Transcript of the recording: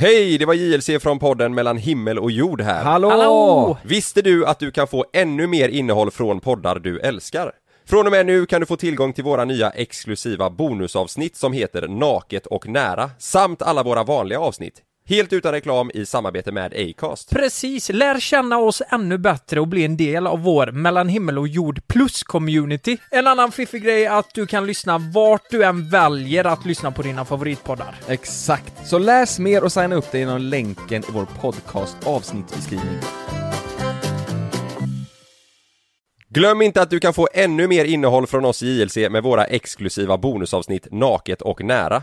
Hej, det var JLC från podden mellan himmel och jord här. Hallå! Hallå! Visste du att du kan få ännu mer innehåll från poddar du älskar? Från och med nu kan du få tillgång till våra nya exklusiva bonusavsnitt som heter Naket och nära, samt alla våra vanliga avsnitt. Helt utan reklam i samarbete med Acast. Precis, lär känna oss ännu bättre och bli en del av vår mellan himmel och jord plus-community. En annan fiffig grej är att du kan lyssna vart du än väljer att lyssna på dina favoritpoddar. Exakt. Så läs mer och signa upp dig genom länken i vår podcast avsnittsbeskrivning. Glöm inte att du kan få ännu mer innehåll från oss i JLC med våra exklusiva bonusavsnitt Naket och nära.